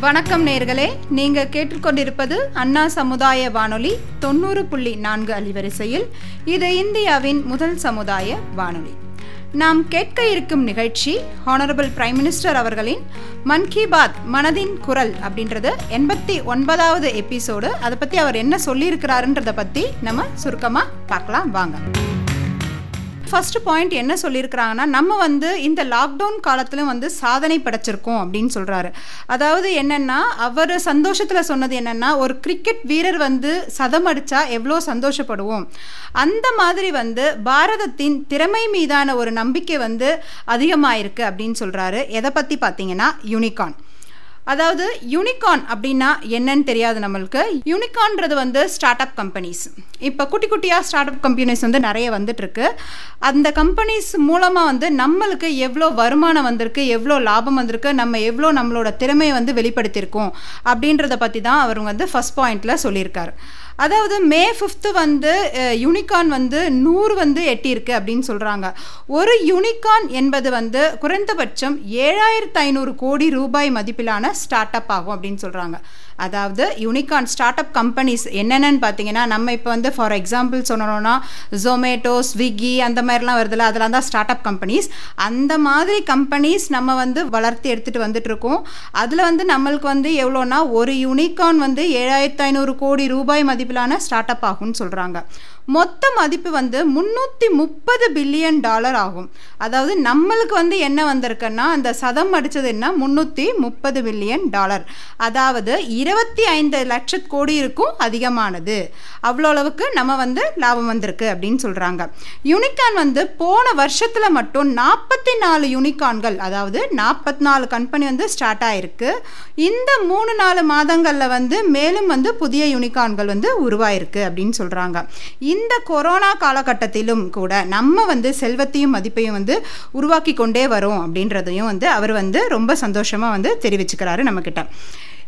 வணக்கம் நேர்களே. நீங்க கேட்டுக்கொண்டிருப்பது அண்ணா சமுதாய வானொலி தொண்ணூறு புள்ளி நான்கு அலைவரிசையில். இது இந்தியாவின் முதல் சமுதாய வானொலி. நாம் கேட்க இருக்கும் நிகழ்ச்சி ஹானரபிள் பிரைம் மினிஸ்டர் அவர்களின் மன் கி பாத் மனதின் குரல் அப்படின்றது எண்பத்தி ஒன்பதாவது எபிசோடு. அதை பற்றி அவர் என்ன சொல்லியிருக்கிறாருன்றதை பற்றி நம்ம சுருக்கமாக பார்க்கலாம். வாங்க. ஃபர்ஸ்ட் பாயிண்ட் என்ன சொல்லியிருக்கிறாங்கன்னா நம்ம வந்து இந்த லாக்டவுன் காலத்திலும் வந்து சாதனை படைச்சிருக்கோம் அப்படின்னு சொல்கிறாரு அதாவது என்னென்னா அவர் சந்தோஷத்தில் சொன்னது என்னென்னா ஒரு கிரிக்கெட் வீரர் வந்து சதம் அடித்தா எவ்வளோ சந்தோஷப்படுவோம். அந்த மாதிரி வந்து பாரதத்தின் திறமை மீதான ஒரு நம்பிக்கை வந்து அதிகமாயிருக்கு அப்படின்னு சொல்கிறாரு எதை பற்றி பார்த்தீங்கன்னா யூனிகான் அதாவது யூனிகான் அப்படின்னா என்னன்னு தெரியாது நம்மளுக்கு. யூனிகான்றது வந்து ஸ்டார்ட் அப் கம்பெனிஸ் இப்போ குட்டி குட்டியாக ஸ்டார்ட் அப் கம்பெனிஸ் வந்து நிறைய வந்துட்டுருக்கு. அந்த கம்பெனிஸ் மூலமாக வந்து நம்மளுக்கு எவ்வளோ வருமானம் வந்திருக்கு எவ்வளோ லாபம் வந்திருக்கு நம்ம எவ்வளோ நம்மளோட திறமையை வந்து வெளிப்படுத்தியிருக்கோம் அப்படின்றத பற்றி தான் அவர் வந்து ஃபஸ்ட் பாயிண்டில் சொல்லியிருக்காரு. அதாவது மே ஃபிஃப்த்து வந்து யூனிகான் வந்து நூறு வந்து எட்டியிருக்கு அப்படின்னு சொல்கிறாங்க ஒரு யூனிகான் என்பது வந்து குறைந்தபட்சம் ஏழாயிரத்து ஐநூறு கோடி ரூபாய் மதிப்பிலான ஸ்டார்ட் அப் ஆகும் அப்படின்னு சொல்கிறாங்க அதாவது யூனிகான் ஸ்டார்ட் அப் கம்பெனிஸ் என்னென்னு பார்த்தீங்கன்னா நம்ம இப்போ வந்து ஃபார் எக்ஸாம்பிள் சொன்னோம்னா ஜொமேட்டோ ஸ்விக்கி அந்த மாதிரிலாம் வருதுல்ல அதெல்லாம் தான் ஸ்டார்ட் அப் கம்பெனிஸ் அந்த மாதிரி கம்பெனிஸ் நம்ம வந்து வளர்த்து எடுத்துகிட்டு வந்துட்டு இருக்கோம். அதில் வந்து நம்மளுக்கு வந்து எவ்வளோனா ஒரு யூனிகான் வந்து ஏழாயிரத்து ஐநூறு கோடி ரூபாய் மதிப்பிலான ஸ்டார்ட் அப் ஆகும்னு சொல்கிறாங்க மொத்த மதிப்பு வந்து முந்நூற்றி முப்பது பில்லியன் டாலர் ஆகும். அதாவது நம்மளுக்கு வந்து என்ன வந்திருக்குன்னா அந்த சதம் அடித்தது என்ன? முந்நூற்றி முப்பது பில்லியன் டாலர் அதாவது இருபத்தி ஐந்து லட்ச கோடி இருக்கும் அதிகமானது. அவ்வளோ அளவுக்கு நம்ம வந்து லாபம் வந்திருக்கு அப்படின்னு சொல்கிறாங்க யூனிகான் வந்து போன வருஷத்தில் மட்டும் நாற்பத்தி நாலு யூனிகான்கள் அதாவது நாற்பத்தி நாலு கம்பெனி வந்து ஸ்டார்ட் ஆகிருக்கு இந்த மூணு நாலு மாதங்களில் வந்து மேலும் வந்து புதிய யூனிகான்கள் வந்து உருவாயிருக்கு அப்படின்னு சொல்கிறாங்க இந்த கொரோனா காலகட்டத்திலும் கூட நம்ம வந்து செல்வத்தையும் மதிப்பையும் வந்து உருவாக்கி கொண்டே வரோம் அப்படின்றதையும் வந்து அவர் வந்து ரொம்ப சந்தோஷமாக வந்து தெரிவிச்சுக்கிறாரு நம்மக்கிட்ட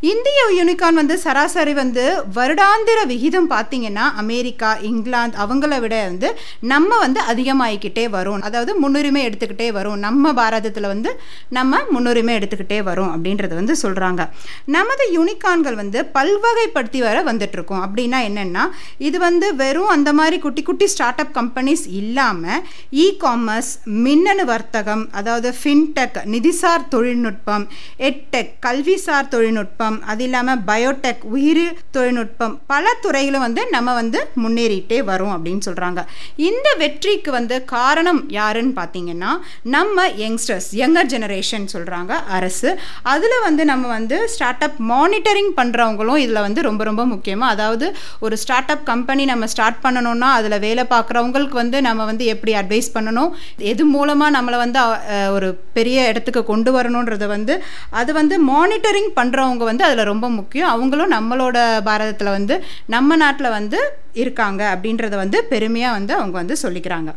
இந்திய யூனிகான் வந்து சராசரி வந்து வருடாந்திர விகிதம் பார்த்தீங்கன்னா அமெரிக்கா இங்கிலாந்து அவங்கள விட வந்து நம்ம வந்து அதிகமாகிக்கிட்டே வரும். அதாவது முன்னுரிமை எடுத்துக்கிட்டே வரும். நம்ம பாரதத்தில் வந்து நம்ம முன்னுரிமை எடுத்துக்கிட்டே வரும் அப்படின்றத வந்து சொல்கிறாங்க நமது யூனிகான்கள் வந்து பல்வகைப்படுத்தி வர வந்துட்ருக்கோம் அப்படின்னா என்னென்னா இது வந்து வெறும் அந்த மாதிரி குட்டி குட்டி ஸ்டார்ட் அப் கம்பெனிஸ் இல்லாமல் இ காமர்ஸ் மின்னணு வர்த்தகம் அதாவது ஃபின்டெக் நிதிசார் தொழில்நுட்பம் எட்டெக் கல்விசார் தொழில்நுட்பம் தொழில்நுட்பம் அது இல்லாமல் பயோடெக் உயிரி தொழில்நுட்பம் பல துறைகளும் வந்து நம்ம வந்து முன்னேறிட்டே வரோம் அப்படின்னு சொல்கிறாங்க இந்த வெற்றிக்கு வந்து காரணம் யாருன்னு பார்த்தீங்கன்னா நம்ம யங்ஸ்டர்ஸ் யங்கர் ஜெனரேஷன் சொல்கிறாங்க அரசு. அதில் வந்து நம்ம வந்து ஸ்டார்ட் அப் மானிட்டரிங் பண்ணுறவங்களும் இதில் வந்து ரொம்ப ரொம்ப முக்கியமாக அதாவது ஒரு ஸ்டார்ட் அப் கம்பெனி நம்ம ஸ்டார்ட் பண்ணணும்னா அதில் வேலை பார்க்குறவங்களுக்கு வந்து நம்ம வந்து எப்படி அட்வைஸ் பண்ணணும் எது மூலமாக நம்மளை வந்து ஒரு பெரிய இடத்துக்கு கொண்டு வரணுன்றதை வந்து அது வந்து மானிட்டரிங் பண்ணுறவங்க வந்து வந்து அதில் ரொம்ப முக்கியம். அவங்களும் நம்மளோட பாரதத்தில் வந்து நம்ம நாட்டில் வந்து இருக்காங்க அப்படின்றத வந்து பெருமையாக வந்து அவங்க வந்து சொல்லிக்கிறாங்க.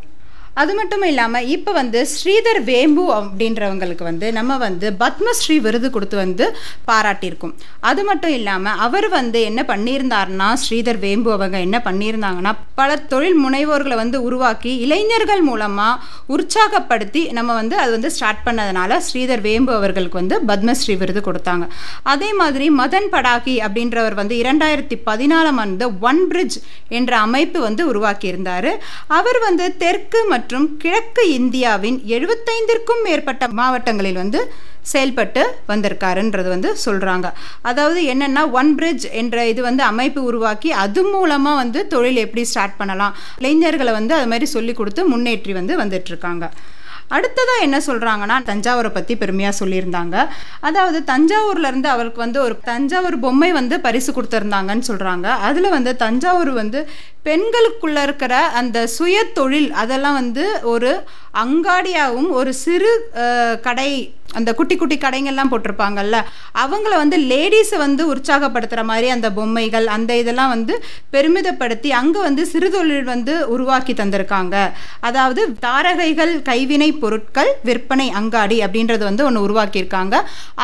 அது மட்டும் இல்லாமல் இப்போ வந்து ஸ்ரீதர் வேம்பு அப்படின்றவங்களுக்கு வந்து நம்ம வந்து பத்மஸ்ரீ விருது கொடுத்து வந்து பாராட்டியிருக்கோம். அது மட்டும் இல்லாமல் அவர் வந்து என்ன பண்ணியிருந்தாருன்னா ஸ்ரீதர் வேம்பு அவங்க என்ன பண்ணியிருந்தாங்கன்னா பல தொழில் முனைவோர்களை வந்து உருவாக்கி இளைஞர்கள் மூலமாக உற்சாகப்படுத்தி நம்ம வந்து அது வந்து ஸ்டார்ட் பண்ணதுனால ஸ்ரீதர் வேம்பு அவர்களுக்கு வந்து பத்மஸ்ரீ விருது கொடுத்தாங்க. அதே மாதிரி மதன் படாகி அப்படின்றவர் வந்து இரண்டாயிரத்தி பதினாலாம் ஆண்டு ஒன் பிரிட்ஜ் என்ற அமைப்பு வந்து உருவாக்கியிருந்தார். அவர் வந்து தெற்கு மற்றும் மற்றும் கிழக்கு இந்தியாவின் எழுபத்தைந்திற்கும் மேற்பட்ட மாவட்டங்களில் வந்து செயல்பட்டு வந்திருக்காருன்றது வந்து சொல்கிறாங்க அதாவது என்னென்னா ஒன் பிரிட்ஜ் என்ற இது வந்து அமைப்பு உருவாக்கி அது மூலமாக வந்து தொழில் எப்படி ஸ்டார்ட் பண்ணலாம்? இளைஞர்களை வந்து அது மாதிரி சொல்லி கொடுத்து முன்னேற்றி வந்து வந்துட்டுருக்காங்க அடுத்ததாக என்ன சொல்கிறாங்கன்னா தஞ்சாவூரை பற்றி பெருமையாக சொல்லியிருந்தாங்க. அதாவது தஞ்சாவூர்லேருந்து அவருக்கு வந்து ஒரு தஞ்சாவூர் பொம்மை வந்து பரிசு கொடுத்துருந்தாங்கன்னு சொல்கிறாங்க அதில் வந்து தஞ்சாவூர் வந்து பெண்களுக்குள்ளே இருக்கிற அந்த சுய தொழில் அதெல்லாம் வந்து ஒரு அங்காடியாகவும் ஒரு சிறு கடை அந்த குட்டி குட்டி கடைங்கள்லாம் போட்டிருப்பாங்கல்ல அவங்கள வந்து லேடிஸை வந்து உற்சாகப்படுத்துகிற மாதிரி அந்த பொம்மைகள் அந்த இதெல்லாம் வந்து பெருமிதப்படுத்தி அங்கே வந்து சிறுதொழில் வந்து உருவாக்கி தந்திருக்காங்க. அதாவது தாரகைகள் கைவினை பொருட்கள் விற்பனை அங்காடி அப்படின்றது வந்து ஒன்று உருவாக்கியிருக்காங்க.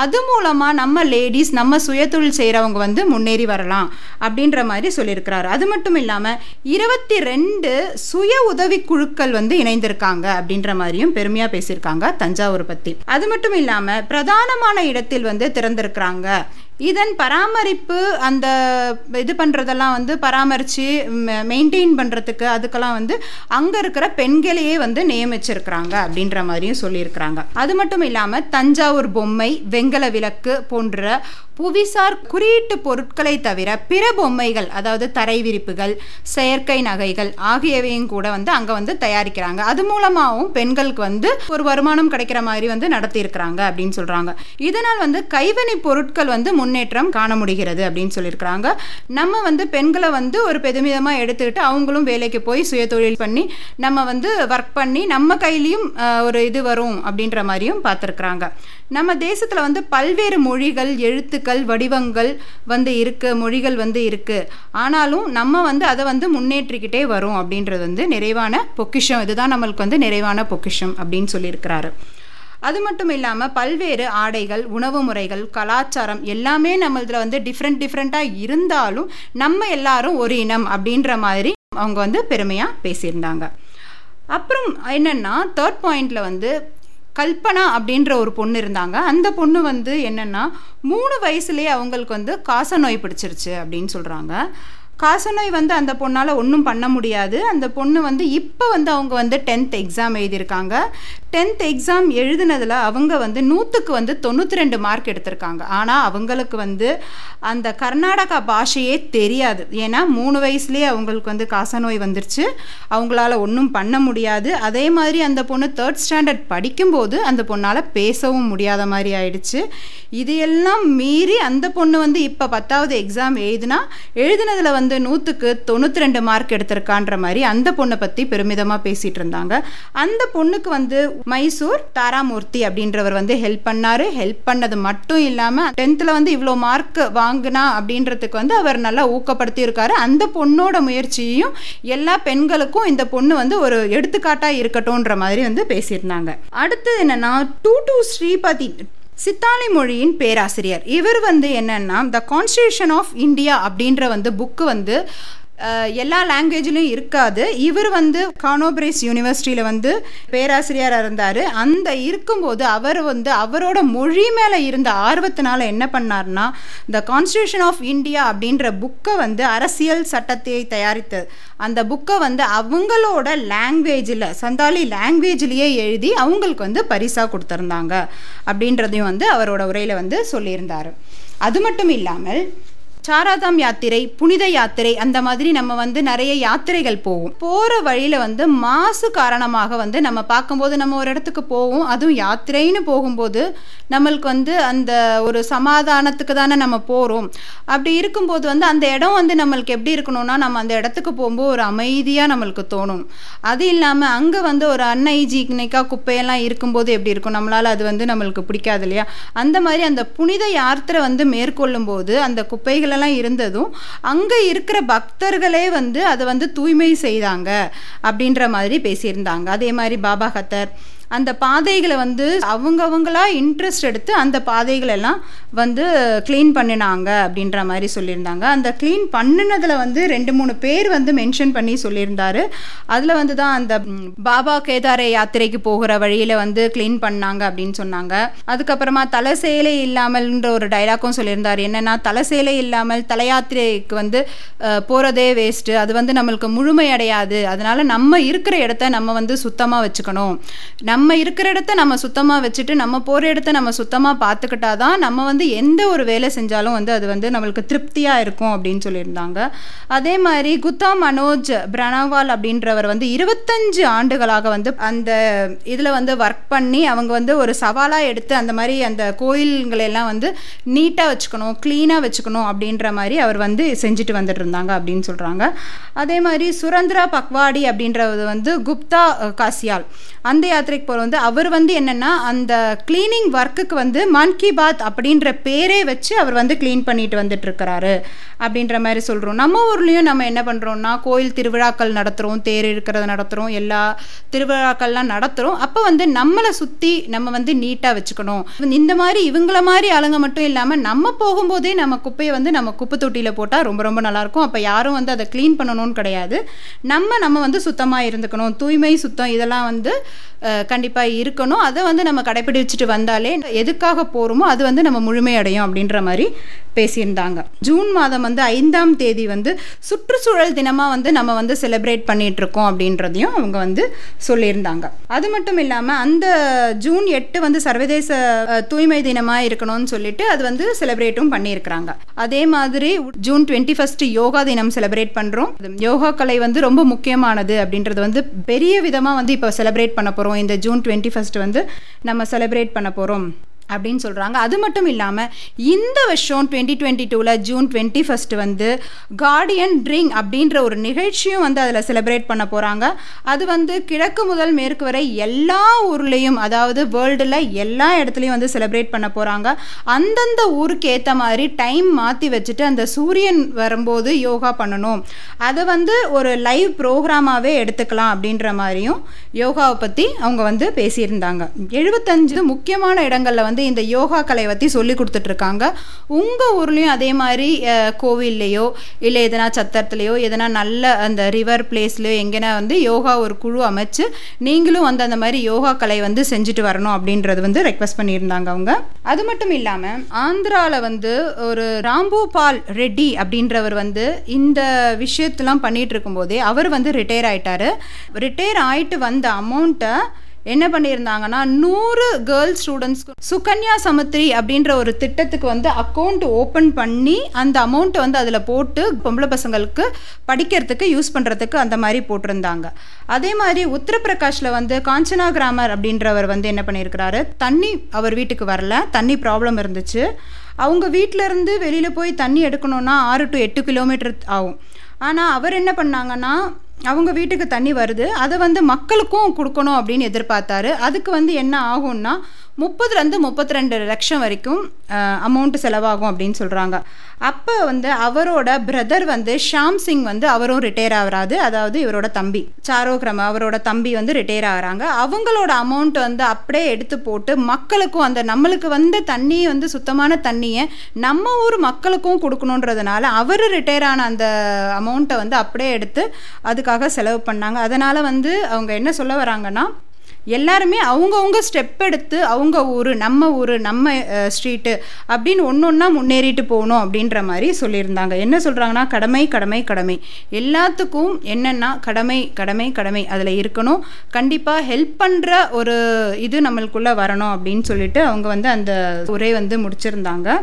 அது மூலமாக நம்ம லேடிஸ் நம்ம சுயதொழில் செய்கிறவங்க வந்து முன்னேறி வரலாம் அப்படின்ற மாதிரி சொல்லியிருக்கிறாரு. அது மட்டும் இல்லாமல் இருபத்தி ரெண்டு சுய உதவி குழுக்கள் வந்து இணைந்திருக்காங்க அப்படின்ற மாதிரியும் பெருமையாக பேசியிருக்காங்க தஞ்சாவூர் பற்றி அது மட்டும் இல்லாமல் பிரதானமான இடத்தில் வந்து திறந்திருக்கிறாங்க. இதன் பராமரிப்பு அந்த இது பண்ணுறதெல்லாம் வந்து பராமரித்து மெயின்டைன் பண்ணுறதுக்கு அதுக்கெல்லாம் வந்து அங்கே இருக்கிற பெண்களையே வந்து நியமிச்சிருக்கிறாங்க அப்படின்ற மாதிரியும் சொல்லியிருக்கிறாங்க. அது மட்டும் இல்லாமல் தஞ்சாவூர் பொம்மை வெங்கல விளக்கு போன்ற புவிசார் குறியீட்டு பொருட்களை தவிர பிற பொம்மைகள் அதாவது தரை விரிப்புகள் செயற்கை நகைகள் ஆகியவையும் கூட வந்து அங்கே வந்து தயாரிக்கிறாங்க. அது மூலமாகவும் பெண்களுக்கு வந்து ஒரு வருமானம் கிடைக்கிற மாதிரி வந்து நடத்தியிருக்கிறாங்க அப்படின்னு சொல்கிறாங்க இதனால் வந்து கைவினை பொருட்கள் வந்து முன்னேற்றம் காண முடிகிறது அப்படின்னு சொல்லியிருக்கிறாங்க. நம்ம வந்து பெண்களை வந்து ஒரு பெருமிதமாக எடுத்துக்கிட்டு அவங்களும் வேலைக்கு போய் சுய தொழில் பண்ணி நம்ம வந்து ஒர்க் பண்ணி நம்ம கையிலையும் ஒரு இது வரும் அப்படின்ற மாதிரியும் பார்த்துருக்குறாங்க. நம்ம தேசத்தில் வந்து பல்வேறு மொழிகள் எழுத்துக்கள் வடிவங்கள் வந்து இருக்குது மொழிகள் வந்து இருக்குது ஆனாலும் நம்ம வந்து அதை வந்து முன்னேற்றிக்கிட்டே வரும் அப்படின்றது வந்து நிறைவான பொக்கிஷம். இதுதான் நம்மளுக்கு வந்து நிறைவான பொக்கிஷம் அப்படின்னு சொல்லியிருக்கிறாரு. அது மட்டும் இல்லாமல் பல்வேறு ஆடைகள் உணவு முறைகள் கலாச்சாரம் எல்லாமே நம்மளதில் வந்து டிஃப்ரெண்ட் டிஃப்ரெண்ட்டாக இருந்தாலும் நம்ம எல்லாரும் ஒரு இனம் அப்படின்ற மாதிரி அவங்க வந்து பெருமையாக பேசியிருந்தாங்க. அப்புறம் என்னென்னா தேர்ட் பாயிண்டில் வந்து கல்பனா அப்படின்ற ஒரு பொண்ணு இருந்தாங்க. அந்த பொண்ணு வந்து என்னென்னா மூணு வயசுலேயே அவங்களுக்கு வந்து காச நோய் பிடிச்சிருச்சு அப்படின்னு சொல்கிறாங்க காசநோய் வந்து அந்த பொண்ணால் ஒன்றும் பண்ண முடியாது. அந்த பொண்ணு வந்து இப்போ வந்து அவங்க வந்து டென்த் எக்ஸாம் எழுதியிருக்காங்க. டென்த் எக்ஸாம் எழுதினதில் அவங்க வந்து நூற்றுக்கு வந்து தொண்ணூற்றி ரெண்டு மார்க் எடுத்திருக்காங்க. ஆனால் அவங்களுக்கு வந்து அந்த கர்நாடகா பாஷையே தெரியாது. ஏன்னா மூணு வயசுலேயே அவங்களுக்கு வந்து காசநோய் வந்துருச்சு. அவங்களால ஒன்றும் பண்ண முடியாது. அதே மாதிரி அந்த பொண்ணு தேர்ட் ஸ்டாண்டர்ட் படிக்கும்போது அந்த பொண்ணால் பேசவும் முடியாத மாதிரி ஆயிடுச்சு. இது எல்லாம் மீறி அந்த பொண்ணு வந்து இப்போ பத்தாவது எக்ஸாம் எழுதினா எழுதினதில் வந்து நூற்றுக்கு தொண்ணூற்றி ரெண்டு மார்க் எடுத்திருக்கான்ற மாதிரி அந்த பொண்ணை பற்றி பெருமிதமாக பேசிகிட்டு இருந்தாங்க. அந்த பொண்ணுக்கு வந்து மைசூர் தாராமூர்த்தி அப்படின்றவர் வந்து ஹெல்ப் பண்ணார். ஹெல்ப் பண்ணது மட்டும் இல்லாமல் டென்த்தில் வந்து இவ்வளோ மார்க் வாங்கினா அப்படின்றதுக்கு வந்து அவர் நல்லா ஊக்கப்படுத்தியிருக்காரு. அந்த பொண்ணோட முயற்சியையும் எல்லா பெண்களுக்கும் இந்த பொண்ணு வந்து ஒரு எடுத்துக்காட்டாக இருக்கட்டும்ன்ற மாதிரி வந்து பேசியிருந்தாங்க. அடுத்து என்னென்னா டூ டூ ஸ்ரீபதி சித்தாலி மொழியின் பேராசிரியர். இவர் வந்து என்னென்னா த கான்ஸ்டியூஷன் ஆஃப் இந்தியா அப்படின்ற வந்து புக்கு வந்து எல்லா லாங்குவேஜ்லையும் இருக்காது. இவர் வந்து கானோபிரைஸ் யூனிவர்சிட்டியில் வந்து பேராசிரியராக இருந்தார். அந்த இருக்கும்போது அவர் வந்து அவரோட மொழி மேலே இருந்த ஆர்வத்தினால என்ன பண்ணார்னா த கான்ஸ்டியூஷன் ஆஃப் இந்தியா அப்படின்ற புக்கை வந்து அரசியல் சட்டத்தை தயாரித்தது அந்த புக்கை வந்து அவங்களோட லாங்குவேஜில் சந்தாலி லாங்குவேஜ்லேயே எழுதி அவங்களுக்கு வந்து பரிசாக கொடுத்துருந்தாங்க. அப்படின்றதையும் வந்து அவரோட உரையில் வந்து சொல்லியிருந்தார். அது மட்டும் இல்லாமல் சாராதாம் யாத்திரை புனித யாத்திரை அந்த மாதிரி நம்ம வந்து நிறைய யாத்திரைகள் போவோம். போகிற வழியில் வந்து மாசு காரணமாக வந்து நம்ம பார்க்கும்போது நம்ம ஒரு இடத்துக்கு போவோம். அதுவும் யாத்திரைன்னு போகும்போது நம்மளுக்கு வந்து அந்த ஒரு சமாதானத்துக்கு தானே நம்ம போகிறோம் அப்படி இருக்கும்போது வந்து அந்த இடம் வந்து நம்மளுக்கு எப்படி இருக்கணும்னா நம்ம அந்த இடத்துக்கு போகும்போது ஒரு அமைதியாக நம்மளுக்கு தோணும். அது இல்லாமல் அங்கே வந்து ஒரு அன்ஹைஜீனிக்காக குப்பையெல்லாம் இருக்கும்போது எப்படி இருக்கும்? நம்மளால் அது வந்து நம்மளுக்கு பிடிக்காது இல்லையா? அந்த மாதிரி அந்த புனித யாத்திரை வந்து மேற்கொள்ளும் போது அந்த குப்பைகளெல்லாம் எல்லாம் இருந்ததும் அங்கே இருக்கிற பக்தர்களே வந்து அதை வந்து தூய்மை செய்தாங்க அப்படின்ற மாதிரி பேசியிருந்தாங்க. அதே மாதிரி பாபா கத்தர் அந்த பாதைகளை வந்து அவங்கவங்களா இன்ட்ரெஸ்ட் எடுத்து அந்த பாதைகளெல்லாம் வந்து க்ளீன் பண்ணினாங்க அப்படின்ற மாதிரி சொல்லியிருந்தாங்க. அந்த க்ளீன் பண்ணினதில் வந்து ரெண்டு மூணு பேர் வந்து மென்ஷன் பண்ணி சொல்லியிருந்தாரு. அதில் வந்து தான் அந்த பாபா கேதார யாத்திரைக்கு போகிற வழியில் வந்து க்ளீன் பண்ணாங்க அப்படின்னு சொன்னாங்க. அதுக்கப்புறமா தலை சேலை இல்லாமல்ன்ற ஒரு டைலாக்கும் சொல்லியிருந்தார். என்னென்னா தலை சேலை இல்லாமல் தலையாத்திரைக்கு வந்து போகிறதே வேஸ்ட்டு அது வந்து நம்மளுக்கு முழுமையடையாது அதனால் நம்ம இருக்கிற இடத்த நம்ம வந்து சுத்தமாக வச்சுக்கணும். நம்ம நம்ம இருக்கிற இடத்த நம்ம சுத்தமாக வச்சுட்டு நம்ம போகிற இடத்த நம்ம சுத்தமாக பார்த்துக்கிட்டா தான் நம்ம வந்து எந்த ஒரு வேலை செஞ்சாலும் வந்து அது வந்து நம்மளுக்கு திருப்தியாக இருக்கும் அப்படின்னு சொல்லியிருந்தாங்க. அதே மாதிரி குத்தா மனோஜ் பிரணவால் அப்படின்றவர் வந்து இருபத்தஞ்சு ஆண்டுகளாக வந்து அந்த இதில் வந்து ஒர்க் பண்ணி அவங்க வந்து ஒரு சவாலாக எடுத்து அந்த மாதிரி அந்த கோயில்களெல்லாம் வந்து நீட்டாக வச்சுக்கணும் க்ளீனாக வச்சுக்கணும் அப்படின்ற மாதிரி அவர் வந்து செஞ்சுட்டு வந்துட்டு இருந்தாங்க அப்படின்னு சொல்கிறாங்க அதே மாதிரி சுரந்திரா பக்வாடி அப்படின்றது வந்து குப்தா காசியால். அந்த யாத்திரைக்கு போகிற வந்து அவர் வந்து என்னென்னா அந்த க்ளீனிங் ஒர்க்குக்கு வந்து மன் கி பாத் அப்படின்ற பேரே வச்சு அவர் வந்து க்ளீன் பண்ணிட்டு வந்துட்டுருக்கிறாரு அப்படின்ற மாதிரி சொல்கிறோம் நம்ம ஊர்லேயும் நம்ம என்ன பண்ணுறோம்னா கோயில் திருவிழாக்கள் நடத்துகிறோம் தேர் இருக்கிறத நடத்துகிறோம் எல்லா திருவிழாக்கள்லாம் நடத்துகிறோம் அப்போ வந்து நம்மளை சுற்றி நம்ம வந்து நீட்டாக வச்சுக்கணும். இந்த மாதிரி இவங்கள மாதிரி ஆளுங்க மட்டும் இல்லாமல் நம்ம போகும்போதே நம்ம குப்பையை வந்து நம்ம குப்பை தொட்டியில் போட்டால் ரொம்ப ரொம்ப நல்லாயிருக்கும். அப்போ யாரும் வந்து அதை க்ளீன் பண்ணணும்னு கிடையாது. நம்ம நம்ம வந்து சுத்தமாக இருந்துக்கணும். தூய்மை சுத்தம் இதெல்லாம் வந்து கண்டிப்பாக இருக்கணும். அதை வந்து நம்ம கடைப்பிடிச்சிட்டு வந்தாலே எதுக்காக போகிறோமோ அது வந்து நம்ம முழுமையடையும் அப்படின்ற மாதிரி பேசியிருந்தாங்க. ஜூன் மாதம் வந்து ஐந்தாம் தேதி வந்து சுற்றுச்சூழல் தினமாக வந்து நம்ம வந்து செலிப்ரேட் பண்ணிகிட்ருக்கோம் இருக்கோம் அப்படின்றதையும் அவங்க வந்து சொல்லியிருந்தாங்க. அது மட்டும் இல்லாமல் அந்த ஜூன் எட்டு வந்து சர்வதேச தூய்மை தினமாக இருக்கணும்னு சொல்லிட்டு அது வந்து செலிப்ரேட்டும் பண்ணியிருக்கிறாங்க. அதே மாதிரி ஜூன் டுவெண்ட்டி ஃபஸ்ட் யோகா தினம் செலிப்ரேட் பண்ணுறோம் யோகா கலை வந்து ரொம்ப முக்கியமானது அப்படின்றது வந்து பெரிய விதமாக வந்து இப்போ செலிப்ரேட் பண்ண போகிறோம் இந்த ஜூன் டுவெண்ட்டி ஃபஸ்ட் வந்து நம்ம செலிப்ரேட் பண்ண போகிறோம் அப்படின்னு சொல்கிறாங்க அது மட்டும் இல்லாமல் இந்த வருஷம் டுவெண்ட்டி டுவெண்ட்டி டூவில் ஜூன் டுவெண்ட்டி ஃபஸ்ட்டு வந்து கார்டியன் ட்ரிங் அப்படின்ற ஒரு நிகழ்ச்சியும் வந்து அதில் செலிப்ரேட் பண்ண போகிறாங்க அது வந்து கிழக்கு முதல் மேற்கு வரை எல்லா ஊர்லேயும் அதாவது வேர்ல்டில் எல்லா இடத்துலையும் வந்து செலிப்ரேட் பண்ண போகிறாங்க அந்தந்த ஊருக்கு ஏற்ற மாதிரி டைம் மாற்றி வச்சுட்டு அந்த சூரியன் வரும்போது யோகா பண்ணணும். அதை வந்து ஒரு லைவ் ப்ரோக்ராமாகவே எடுத்துக்கலாம் அப்படின்ற மாதிரியும் யோகாவை பற்றி அவங்க வந்து பேசியிருந்தாங்க. எழுபத்தஞ்சு முக்கியமான இடங்களில் வந்து இந்த யோகா கலை பற்றி சொல்லி கொடுத்துட்ருக்காங்க. உங்கள் ஊர்லேயும் அதே மாதிரி கோவில்லையோ இல்லை எதனா சத்திரத்துலையோ எதனா நல்ல அந்த ரிவர் பிளேஸ்லையோ எங்கேனா வந்து யோகா ஒரு குழு அமைச்சு நீங்களும் வந்து அந்த மாதிரி யோகா கலை வந்து செஞ்சுட்டு வரணும் அப்படின்றது வந்து ரெக்வஸ்ட் பண்ணியிருந்தாங்க அவங்க. அது மட்டும் இல்லாமல் ஆந்திராவில் வந்து ஒரு ராம்பூபால் ரெட்டி அப்படின்றவர் வந்து இந்த விஷயத்தெல்லாம் பண்ணிகிட்டு இருக்கும்போதே அவர் வந்து ரிட்டையர் ஆயிட்டார். ரிட்டையர் ஆயிட்டு வந்த அமௌண்ட்டை என்ன பண்ணியிருந்தாங்கன்னா நூறு கேர்ள்ஸ் ஸ்டூடெண்ட்ஸ்க்கு சுகன்யா சமுத்திரி அப்படின்ற ஒரு திட்டத்துக்கு வந்து அக்கௌண்ட் ஓப்பன் பண்ணி அந்த அமௌண்ட்டை வந்து அதில் போட்டு பொம்பளை பசங்களுக்கு படிக்கிறதுக்கு யூஸ் பண்ணுறதுக்கு அந்த மாதிரி போட்டிருந்தாங்க. அதே மாதிரி உத்தரப்பிரகாஷில் வந்து காஞ்சனா கிராமர் அப்படின்றவர் வந்து என்ன பண்ணியிருக்கிறாரு தண்ணி அவர் வீட்டுக்கு வரல தண்ணி ப்ராப்ளம் இருந்துச்சு. அவங்க வீட்டிலேருந்து வெளியில் போய் தண்ணி எடுக்கணும்னா ஆறு டு எட்டு கிலோமீட்டர் ஆகும். ஆனால் அவர் என்ன பண்ணாங்கன்னா அவங்க வீட்டுக்கு தண்ணி வருது. அதை வந்து மக்களுக்கும் கொடுக்கணும் அப்படின்னு எதிர்பார்த்தாரு. அதுக்கு வந்து என்ன ஆகும்னா முப்பதுலேருந்து முப்பத்தி ரெண்டு லட்சம் வரைக்கும் அமௌண்ட்டு செலவாகும் அப்படின்னு சொல்கிறாங்க அப்போ வந்து அவரோட பிரதர் வந்து ஷாம் சிங் வந்து அவரும் ரிட்டையர் ஆகிறாரு. அதாவது இவரோட தம்பி. சாரோக்ரம அவரோட தம்பி வந்து ரிட்டையர் ஆகிறாங்க. அவங்களோட அமௌண்ட் வந்து அப்படியே எடுத்து போட்டு மக்களுக்கும் அந்த நம்மளுக்கு வந்த தண்ணியை வந்து சுத்தமான தண்ணியை நம்ம ஊர் மக்களுக்கும் கொடுக்கணுன்றதுனால அவர் ரிட்டையர் ஆன அந்த அமௌண்ட்டை வந்து அப்படியே எடுத்து அதுக்காக செலவு பண்ணாங்க. அதனால் வந்து அவங்க என்ன சொல்ல வராங்கன்னா எல்லாருமே அவங்கவுங்க ஸ்டெப் எடுத்து அவங்க ஊர் நம்ம ஊர் நம்ம ஸ்ட்ரீட்டு அப்படின்னு ஒன்று ஒன்றா முன்னேறிட்டு போகணும் அப்படின்ற மாதிரி சொல்லியிருந்தாங்க. என்ன சொல்கிறாங்கன்னா கடமை கடமை கடமை. எல்லாத்துக்கும் என்னென்னா கடமை கடமை கடமை. அதில் இருக்கணும். கண்டிப்பாக ஹெல்ப் பண்ணுற ஒரு இது நம்மளுக்குள்ளே வரணும் அப்படின்னு சொல்லிட்டு அவங்க வந்து அந்த உரை வந்து முடிச்சிருந்தாங்க.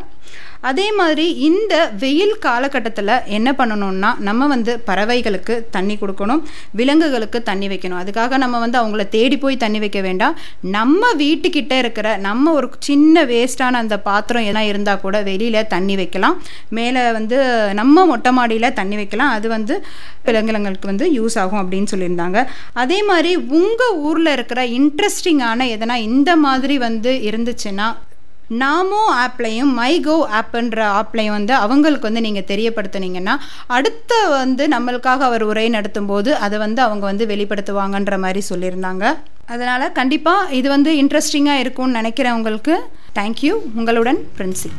அதே மாதிரி இந்த வெயில் காலகட்டத்தில் என்ன பண்ணணும்னா நம்ம வந்து பறவைகளுக்கு தண்ணி கொடுக்கணும் விலங்குகளுக்கு தண்ணி வைக்கணும். அதுக்காக நம்ம வந்து அவங்கள தேடி போய் தண்ணி வைக்க வேண்டாம். நம்ம வீட்டுக்கிட்ட இருக்கிற நம்ம ஒரு சின்ன வேஸ்டான அந்த பாத்திரம் எதனா இருந்தால் கூட வெளியில் தண்ணி வைக்கலாம். மேலே வந்து நம்ம மொட்டை மாடியில் தண்ணி வைக்கலாம். அது வந்து விலங்கிலங்களுக்கு வந்து யூஸ் ஆகும் அப்படின்னு சொல்லியிருந்தாங்க. அதே மாதிரி உங்கள் ஊரில் இருக்கிற இன்ட்ரெஸ்டிங்கான எதனா இந்த மாதிரி வந்து இருந்துச்சுன்னா நாமோ ஆப்லையும் மைகோ ஆப்புன்ற ஆப்லையும் வந்து அவங்களுக்கு வந்து நீங்கள் தெரியப்படுத்துனீங்கன்னா அடுத்த வந்து நம்மளுக்காக அவர் உரை நடத்தும் போது அதை வந்து அவங்க வந்து வெளிப்படுத்துவாங்கன்ற மாதிரி சொல்லியிருந்தாங்க. அதனால் கண்டிப்பாக இது வந்து இன்ட்ரெஸ்டிங்காக இருக்கும்னு நினைக்கிறவங்களுக்கு தேங்க்யூ உங்களுடன் பிரின்சி.